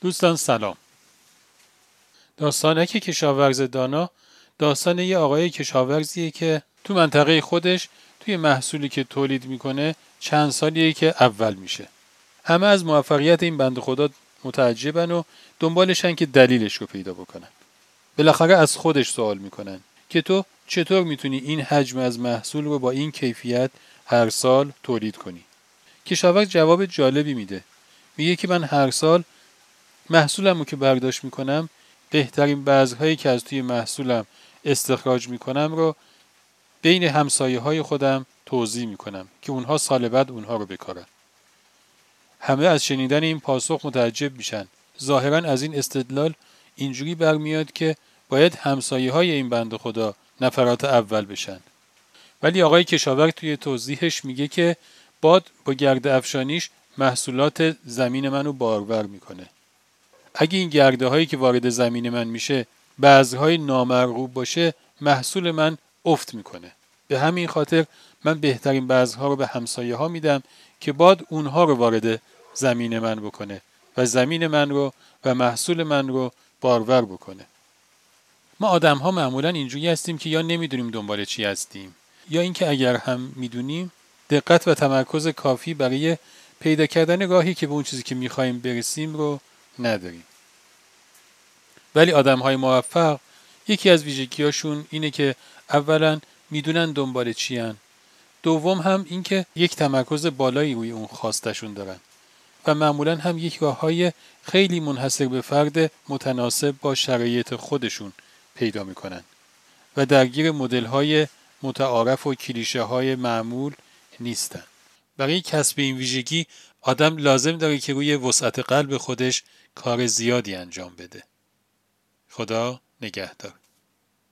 دوستان سلام. داستانک کشاورز دانا داستان یه آقای کشاورزیه که تو منطقه خودش توی محصولی که تولید می‌کنه چند سالیه که اول میشه. همه از موفقیت این بند خدا متعجبن و دنبالشن که دلیلش رو پیدا بکنن. بالاخره از خودش سوال می‌کنن که تو چطور می‌تونی این حجم از محصول رو با این کیفیت هر سال تولید کنی؟ کشاورز جواب جالبی میده. میگه که من هر سال محصولم رو که برداشت می‌کنم بهترین بذرهایی که از توی محصولم استخراج می‌کنم رو بین همسایه های خودم توضیح می‌کنم که اونها سال بعد اونها رو بکارن. همه از شنیدن این پاسخ متعجب میشن. ظاهرا از این استدلال اینجوری برمیاد که باید همسایه های این بند خدا نفرات اول بشن. ولی آقای کشاورز توی توضیحش میگه که باد با گرد افشانیش محصولات زمین منو بارور می‌کنه. اگه این گرده هایی که وارد زمین من میشه بعضهای نامرغوب باشه محصول من افت می‌کنه. به همین خاطر من بهترین بعضها رو به همسایه ها میدم که باد اونها رو وارد زمین من بکنه و زمین من رو و محصول من رو بارور بکنه. ما آدم ها معمولا اینجوری هستیم که یا نمی‌دونیم دنبال چی هستیم یا اینکه اگر هم می‌دونیم دقت و تمرکز کافی برای پیدا کردن راهی که به اون چیزی که می‌خوایم برسیم رو نداریم. ولی آدم های موفق یکی از ویژگیهاشون اینه که اولا می‌دونن دنبال چی هن. دوم هم اینکه یک تمرکز بالایی روی اون خواستشون دارن و معمولا هم یک راه های خیلی منحصر به فرد متناسب با شرایط خودشون پیدا می‌کنن و درگیر مدل های متعارف و کلیشه های معمول نیستن برای کسب این ویژگی آدم لازم داره که روی وسعت قلب خودش کار زیادی انجام بده خدا نگهدار.